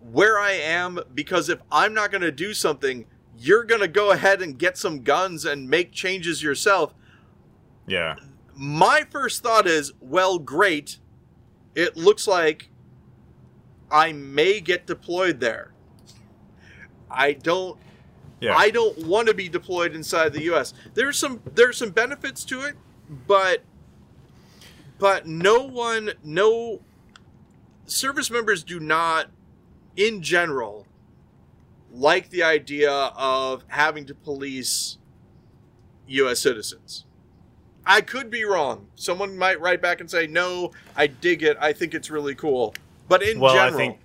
where I am because if I'm not going to do something, you're going to go ahead and get some guns and make changes yourself. Yeah. My first thought is, well, great. It looks like I may get deployed there. I don't yeah. I don't want to be deployed inside the US. There's some there's some benefits to it, but but no one, no service members do not, in general, like the idea of having to police U.S. citizens. I could be wrong. Someone might write back and say, "No, I dig it. I think it's really cool." But in well, general, I think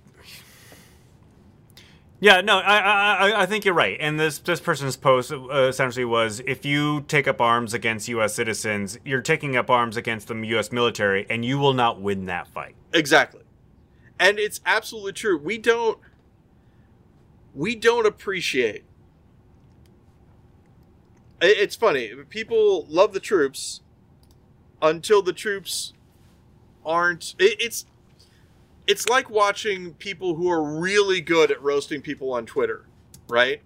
yeah, no, I, I I think you're right. And this this person's post uh, essentially was: if you take up arms against U.S. citizens, you're taking up arms against the U.S. military, and you will not win that fight. Exactly, and it's absolutely true. We don't we don't appreciate. It's funny. People love the troops until the troops aren't. It's it's like watching people who are really good at roasting people on Twitter, right?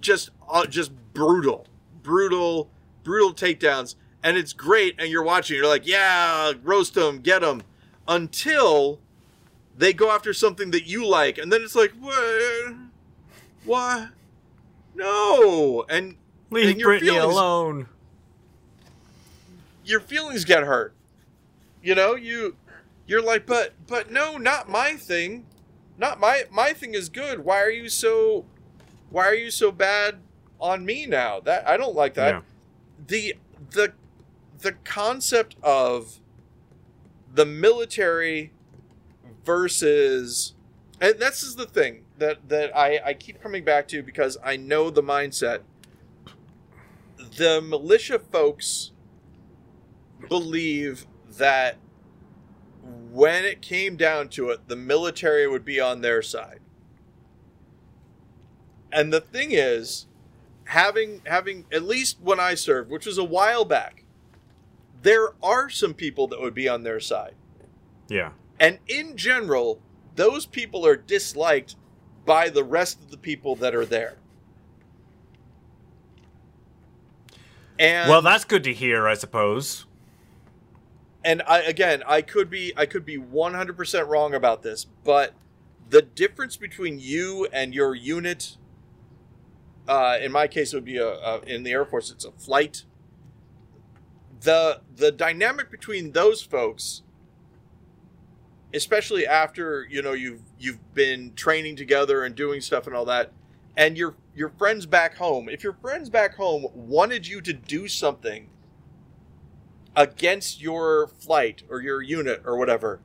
Just uh, just brutal, brutal, brutal takedowns, and it's great. And you're watching, you're like, yeah, roast them, get them, until they go after something that you like, and then it's like, what? What? No, and leave and Britney feelings, alone. Your feelings get hurt. You know, you you're like, but but no, not my thing. Not my my thing is good. Why are you so why are you so bad on me now? That I don't like that. Yeah. The the the concept of the military versus and this is the thing that that I, I keep coming back to because I know the mindset. The militia folks believe that when it came down to it, the military would be on their side. And the thing is, having having at least when I served, which was a while back, there are some people that would be on their side. Yeah. And in general, those people are disliked by the rest of the people that are there. And well, that's good to hear, I suppose and I again, I could be I could be 100% wrong about this, but the difference between you and your unit uh, in my case it would be a, a in the air force it's a flight. The the dynamic between those folks especially after you know you've you've been training together and doing stuff and all that and your your friends back home if your friends back home wanted you to do something against your flight or your unit or whatever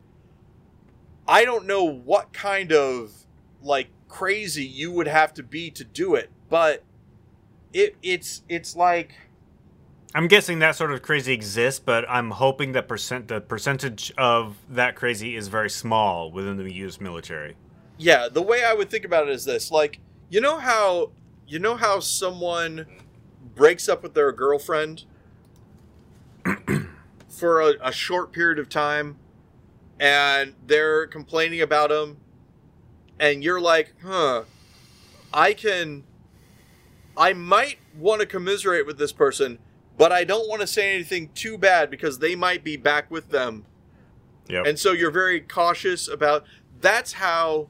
i don't know what kind of like crazy you would have to be to do it but it it's it's like I'm guessing that sort of crazy exists, but I'm hoping that percent the percentage of that crazy is very small within the U.S. military. Yeah, the way I would think about it is this: like, you know how you know how someone breaks up with their girlfriend for a, a short period of time, and they're complaining about him, and you're like, huh, I can, I might want to commiserate with this person but I don't want to say anything too bad because they might be back with them. Yep. And so you're very cautious about that's how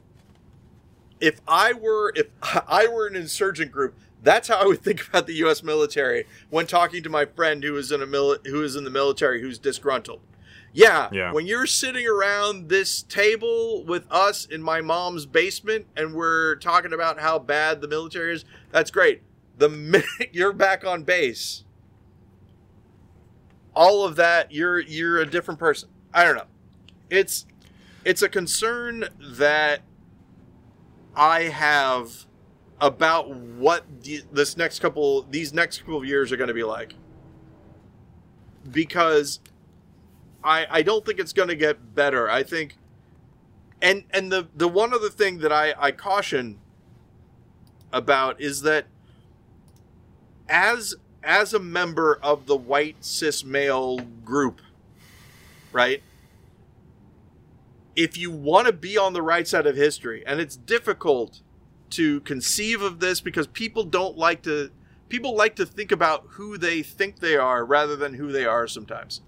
if I were if I were an insurgent group, that's how I would think about the US military when talking to my friend who is in a mili- who is in the military who's disgruntled. Yeah, yeah, when you're sitting around this table with us in my mom's basement and we're talking about how bad the military is, that's great. The minute you're back on base, all of that you're you're a different person i don't know it's it's a concern that i have about what this next couple these next couple of years are going to be like because i i don't think it's going to get better i think and and the the one other thing that i i caution about is that as as a member of the white cis male group, right? If you want to be on the right side of history, and it's difficult to conceive of this because people don't like to people like to think about who they think they are rather than who they are sometimes.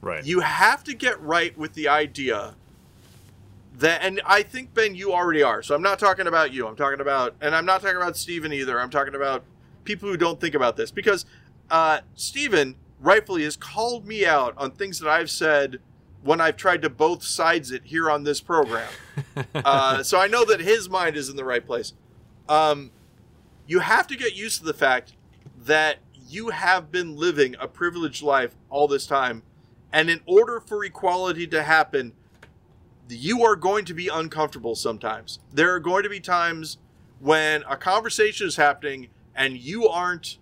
Right. You have to get right with the idea that and I think Ben you already are. So I'm not talking about you. I'm talking about and I'm not talking about Steven either. I'm talking about people who don't think about this because uh, Steven rightfully has called me out on things that I've said when I've tried to both sides it here on this program. uh, so I know that his mind is in the right place. Um, you have to get used to the fact that you have been living a privileged life all this time. And in order for equality to happen, you are going to be uncomfortable sometimes. There are going to be times when a conversation is happening and you aren't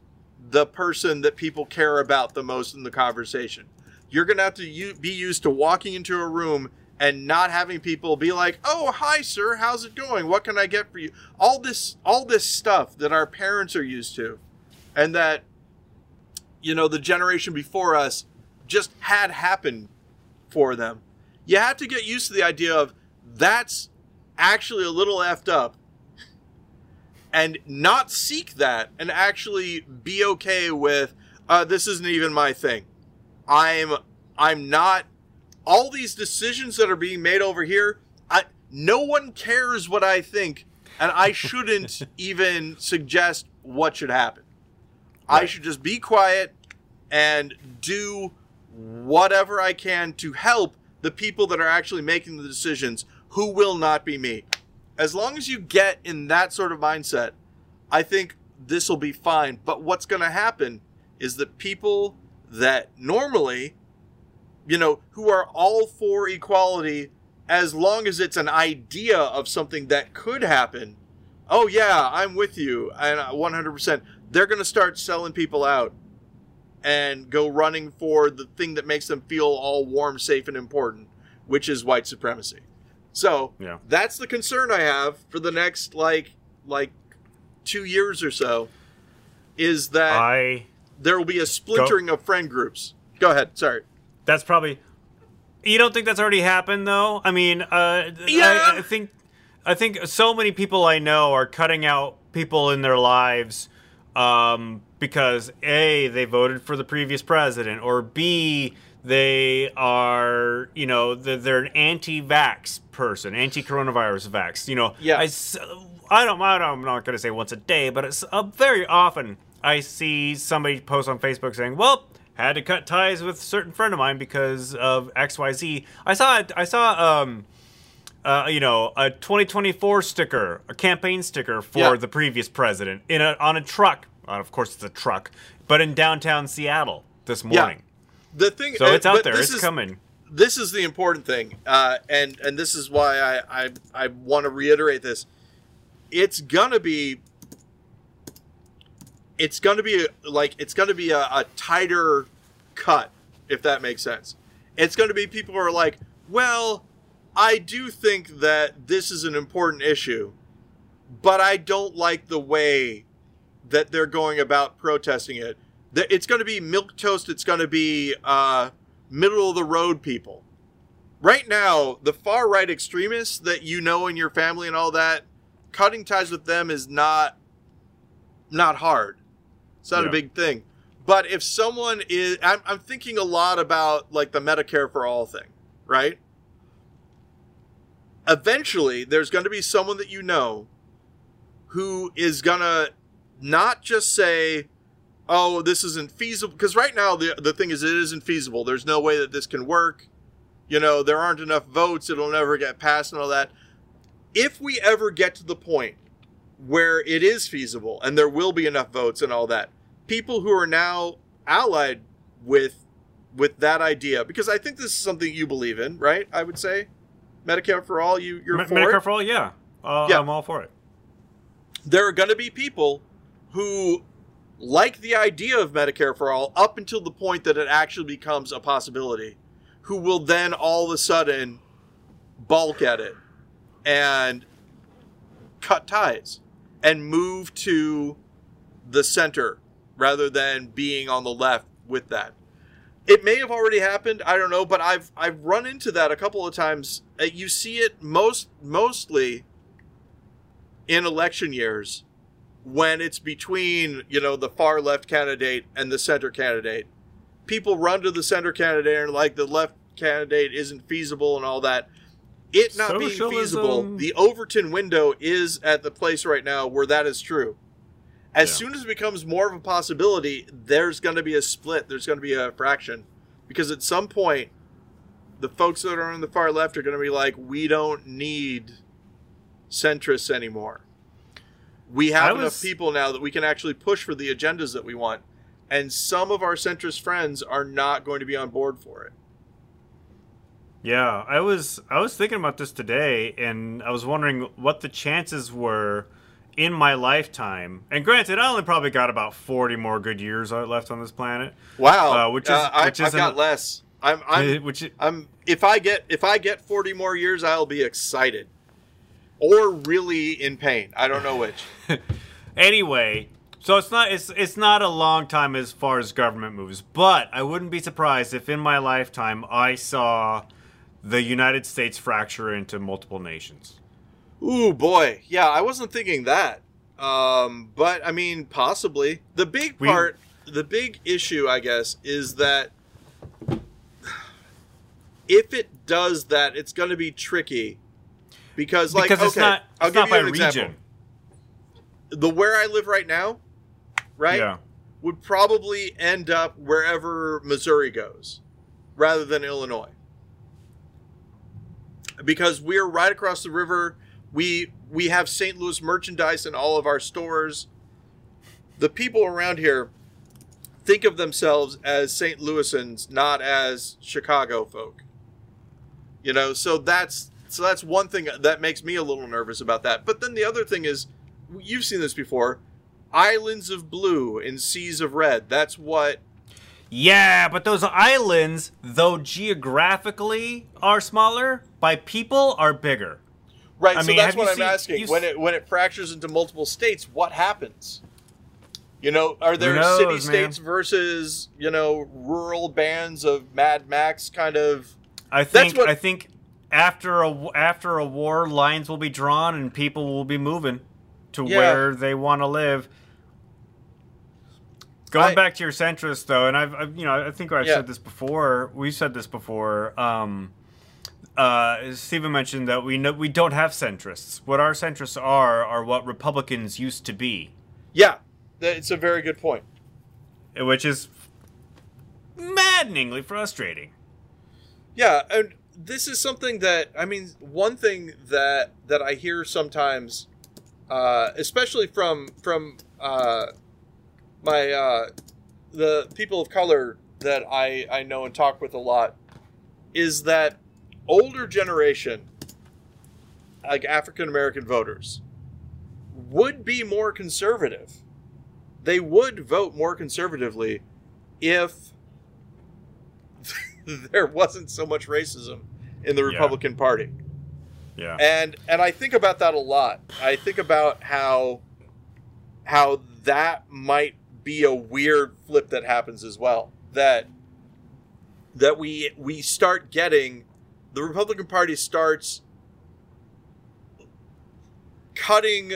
the person that people care about the most in the conversation. You're going to have to u- be used to walking into a room and not having people be like, "Oh, hi sir, how's it going? What can I get for you?" All this all this stuff that our parents are used to and that you know, the generation before us just had happened for them. You have to get used to the idea of that's actually a little effed up and not seek that and actually be okay with uh, this isn't even my thing. I'm I'm not all these decisions that are being made over here. I no one cares what I think, and I shouldn't even suggest what should happen. Right. I should just be quiet and do whatever I can to help the people that are actually making the decisions who will not be me as long as you get in that sort of mindset, I think this will be fine. But what's going to happen is that people that normally, you know, who are all for equality, as long as it's an idea of something that could happen, oh, yeah, I'm with you, and uh, 100%, they're going to start selling people out and go running for the thing that makes them feel all warm, safe, and important, which is white supremacy. So yeah. that's the concern I have for the next like like two years or so. Is that I there will be a splintering go. of friend groups. Go ahead. Sorry. That's probably. You don't think that's already happened though? I mean, uh, yeah. I, I think I think so many people I know are cutting out people in their lives um, because a they voted for the previous president, or b they are you know they're, an anti-vax person anti-coronavirus vax you know yeah i, I don't i don't i'm not going to say once a day but it's uh, very often i see somebody post on facebook saying well had to cut ties with a certain friend of mine because of XYZ. I saw I saw um uh, you know, a 2024 sticker, a campaign sticker for yeah. the previous president in a on a truck. Uh, of course, it's a truck, but in downtown Seattle this morning. Yeah. The thing, so it's out there. It's is, coming. This is the important thing, uh, and and this is why I I, I want to reiterate this. It's gonna be. It's gonna be like it's gonna be a, a tighter cut, if that makes sense. It's gonna be people who are like, well, I do think that this is an important issue, but I don't like the way that they're going about protesting it. It's going to be milk toast. It's going to be uh, middle of the road people. Right now, the far right extremists that you know in your family and all that, cutting ties with them is not not hard. It's not yeah. a big thing. But if someone is, I'm, I'm thinking a lot about like the Medicare for all thing, right? eventually there's going to be someone that you know who is going to not just say, oh, this isn't feasible. Because right now, the, the thing is, it isn't feasible. There's no way that this can work. You know, there aren't enough votes. It'll never get passed and all that. If we ever get to the point where it is feasible and there will be enough votes and all that, people who are now allied with with that idea because I think this is something you believe in, right? I would say. Medicare for all, you you're Me- for Medicare it? for all, yeah. Uh, yeah, I'm all for it. There are going to be people who like the idea of Medicare for all up until the point that it actually becomes a possibility, who will then all of a sudden balk at it and cut ties and move to the center rather than being on the left with that. It may have already happened. I don't know, but I've I've run into that a couple of times. Uh, you see it most mostly in election years when it's between you know the far left candidate and the center candidate. People run to the center candidate and like the left candidate isn't feasible and all that. It not Socialism. being feasible, the Overton window is at the place right now where that is true. As yeah. soon as it becomes more of a possibility, there's going to be a split. There's going to be a fraction, because at some point, the folks that are on the far left are going to be like, "We don't need centrists anymore. We have was... enough people now that we can actually push for the agendas that we want." And some of our centrist friends are not going to be on board for it. Yeah, I was I was thinking about this today, and I was wondering what the chances were in my lifetime, and granted, I only probably got about forty more good years left on this planet. Wow, uh, which is uh, I, which I've got less. I'm, I'm, which I'm. If I get if I get forty more years, I'll be excited, or really in pain. I don't know which. anyway, so it's not it's it's not a long time as far as government moves, but I wouldn't be surprised if in my lifetime I saw the United States fracture into multiple nations. Ooh boy, yeah, I wasn't thinking that. Um, but I mean, possibly. The big part, we... the big issue, I guess, is that if it does that, it's going to be tricky because, like, because okay, not, I'll give you an region. example. The where I live right now, right, yeah. would probably end up wherever Missouri goes, rather than Illinois, because we're right across the river we we have St. Louis merchandise in all of our stores. The people around here think of themselves as St. Louisans, not as Chicago folk. You know, so that's so that's one thing that makes me a little nervous about that. But then the other thing is you've seen this before. Islands of blue and seas of red. That's what yeah, but those islands, though geographically are smaller, by people are bigger. Right. I so mean, that's what I'm seen, asking. When it when it fractures into multiple states, what happens? You know, are there knows, city states versus you know rural bands of Mad Max kind of? I think what, I think after a after a war, lines will be drawn and people will be moving to yeah. where they want to live. Going I, back to your centrist though, and I've, I've you know I think I've yeah. said this before. We've said this before. Um, uh, Stephen mentioned that we know we don't have centrists. What our centrists are are what Republicans used to be. Yeah, it's a very good point. Which is maddeningly frustrating. Yeah, and this is something that I mean, one thing that that I hear sometimes, uh, especially from from uh, my uh, the people of color that I I know and talk with a lot, is that older generation, like African American voters, would be more conservative. They would vote more conservatively if there wasn't so much racism in the Republican yeah. Party. Yeah. And and I think about that a lot. I think about how how that might be a weird flip that happens as well. That that we we start getting the Republican Party starts cutting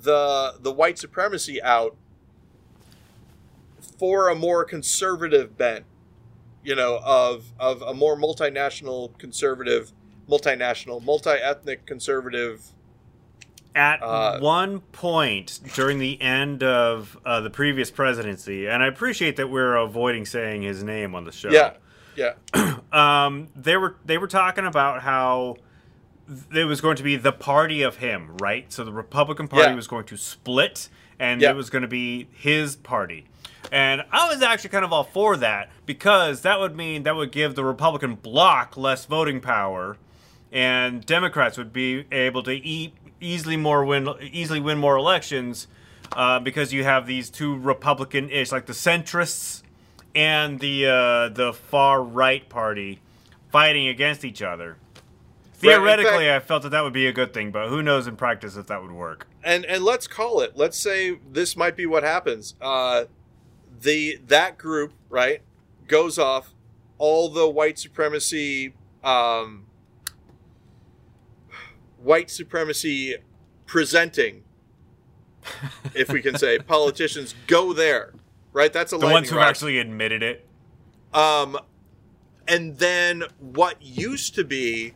the the white supremacy out for a more conservative bent you know, of of a more multinational conservative, multinational, multi-ethnic conservative. At uh, one point during the end of uh, the previous presidency, and I appreciate that we're avoiding saying his name on the show. Yeah, yeah. um, they were they were talking about how it was going to be the party of him, right? So the Republican Party yeah. was going to split, and yeah. it was going to be his party. And I was actually kind of all for that because that would mean that would give the Republican bloc less voting power, and Democrats would be able to eat easily more win easily win more elections uh, because you have these two Republican-ish, like the centrists and the uh, the far right party, fighting against each other. Theoretically, fact, I felt that that would be a good thing, but who knows in practice if that would work. And and let's call it. Let's say this might be what happens. Uh, the that group right goes off all the white supremacy um, white supremacy presenting if we can say politicians go there right? That's a the ones who actually admitted it. Um and then what used to be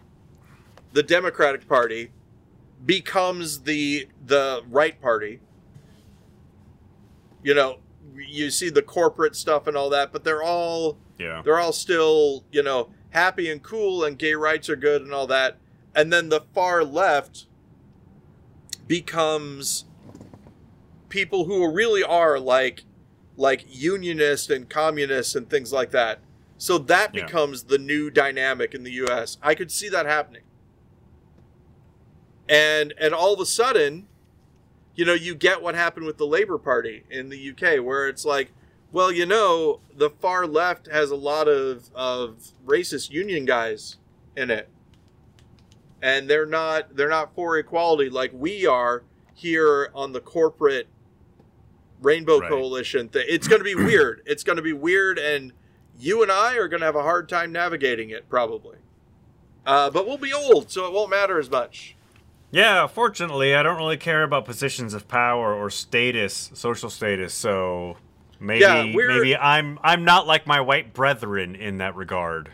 the democratic party becomes the the right party. You know you see the corporate stuff and all that, but they're all yeah. they're all still you know happy and cool and gay rights are good and all that, and then the far left becomes people who really are like like unionists and communists and things like that. So that yeah. becomes the new dynamic in the US. I could see that happening. And and all of a sudden, you know, you get what happened with the Labour Party in the UK, where it's like, well, you know, the far left has a lot of, of racist union guys in it. And they're not they're not for equality like we are here on the corporate Rainbow right. Coalition thing. It's going to be weird. It's going to be weird, and you and I are going to have a hard time navigating it, probably. Uh, but we'll be old, so it won't matter as much. Yeah, fortunately, I don't really care about positions of power or status, social status. So maybe yeah, maybe I'm I'm not like my white brethren in that regard.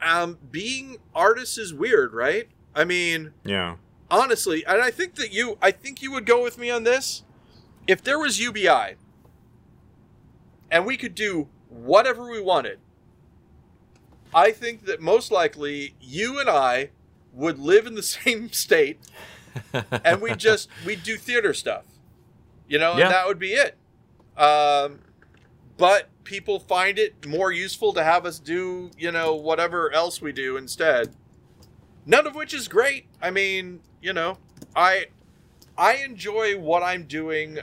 Um, being artists is weird, right? I mean, yeah. Honestly, and I think that you I think you would go with me on this. If there was UBI and we could do whatever we wanted, I think that most likely you and I would live in the same state and we just we'd do theater stuff you know yeah. and that would be it. Um, but people find it more useful to have us do you know whatever else we do instead. None of which is great. I mean you know i i enjoy what i'm doing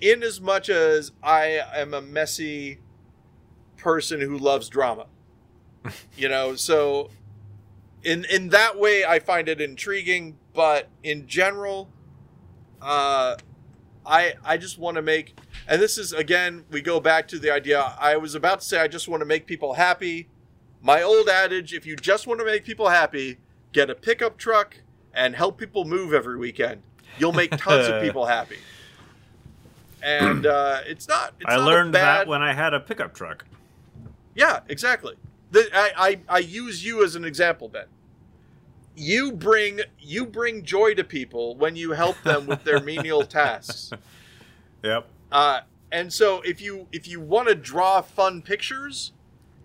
in as much as i am a messy person who loves drama you know so in in that way I find it intriguing, but in general, uh, I I just want to make and this is again we go back to the idea I was about to say I just want to make people happy. My old adage, if you just want to make people happy, get a pickup truck and help people move every weekend. You'll make tons of people happy. And uh, it's not. It's I not learned bad... that when I had a pickup truck. Yeah, exactly. The, I, I, I use you as an example, Ben. You bring you bring joy to people when you help them with their menial tasks. Yep. Uh, and so if you if you want to draw fun pictures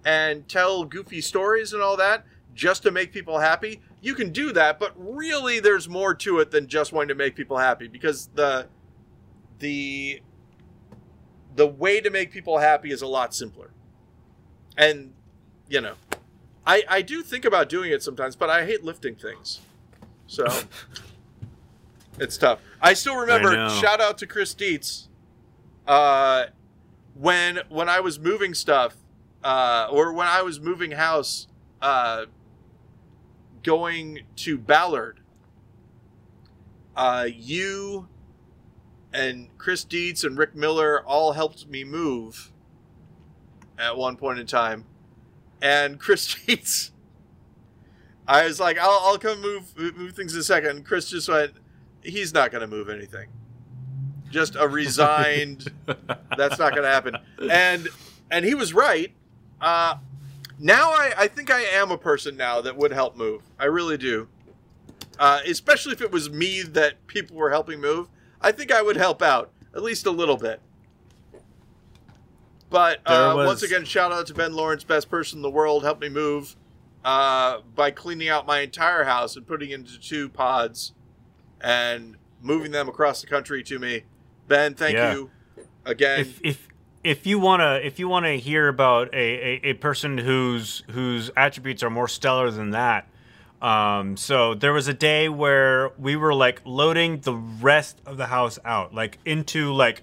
and tell goofy stories and all that just to make people happy, you can do that. But really, there's more to it than just wanting to make people happy because the the the way to make people happy is a lot simpler. And you know, I I do think about doing it sometimes, but I hate lifting things. So it's tough. I still remember I shout out to Chris Dietz. Uh when when I was moving stuff uh or when I was moving house uh going to Ballard uh you and Chris Dietz and Rick Miller all helped me move at one point in time. And Chris Dietz, I was like, I'll, I'll come move move things in a second. And Chris just went, he's not going to move anything. Just a resigned, that's not going to happen. And and he was right. Uh, now I, I think I am a person now that would help move. I really do. Uh, especially if it was me that people were helping move. I think I would help out at least a little bit. But uh, was- once again, shout out to Ben Laurance, best person in the world, helped me move uh, by cleaning out my entire house and putting it into two pods and moving them across the country to me. Ben, thank Yeah. you again. if if if you wanna if you wanna hear about a, a, a person whose whose attributes are more stellar than that, um, so there was a day where we were like loading the rest of the house out, like into like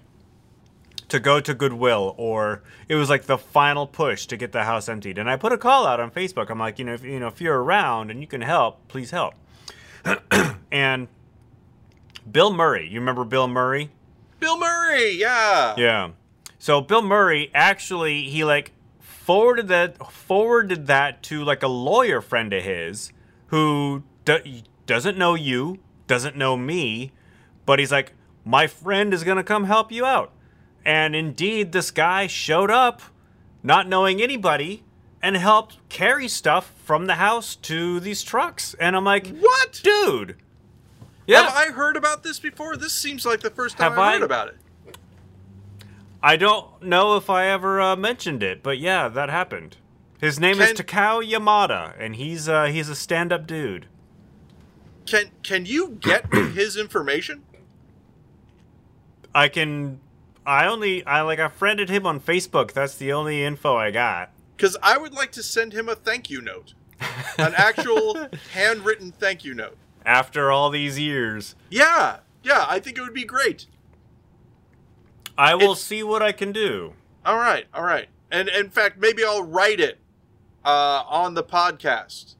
to go to Goodwill, or it was like the final push to get the house emptied. And I put a call out on Facebook. I'm like, you know, if you know if you're around and you can help, please help. and Bill Murray, you remember Bill Murray? Bill Murray, yeah. Yeah. So Bill Murray actually he like forwarded that forwarded that to like a lawyer friend of his who do- doesn't know you, doesn't know me, but he's like my friend is going to come help you out. And indeed this guy showed up not knowing anybody and helped carry stuff from the house to these trucks. And I'm like, What? dude. Yeah. Have I heard about this before? This seems like the first time Have I've I? heard about it. I don't know if I ever uh, mentioned it, but yeah, that happened. His name is Takao Yamada, and he's uh, he's a stand-up dude. Can can you get me his information? I can. I only I like I friended him on Facebook. That's the only info I got. Because I would like to send him a thank you note, an actual handwritten thank you note. After all these years, Yeah, yeah, I think it would be great. I will It's- see what I can do. All right, all right, and in fact, maybe I'll write it uh, on the podcast.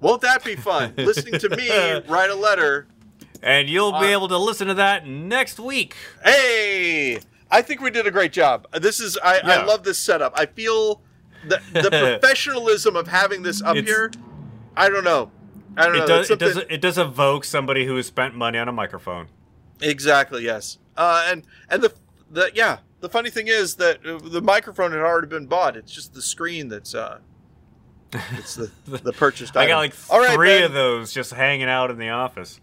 Won't that be fun? Listening to me write a letter. And you'll be able to listen to that next week. Hey, I think we did a great job. This is I, I love this setup. I feel the the professionalism of having this up It's- here. I don't know. I don't know. It It's does, it does it does evoke somebody who has spent money on a microphone. Exactly. Yes. Uh, and and the the yeah. The funny thing is that uh, the microphone had already been bought. It's just the screen that's uh, it's the the purchased I item. got like All right, three Ben, of those just hanging out in the office.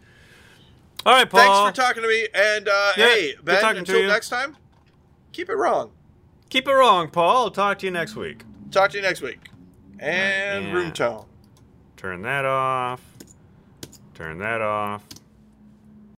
All right, Paul. Thanks for talking to me. And uh, Yeah, hey, Ben, until you. next time, keep it wrong. Keep it wrong, Paul. I'll talk to you next week. Talk to you next week. And Yeah. room tone. Turn that off. Turn that off.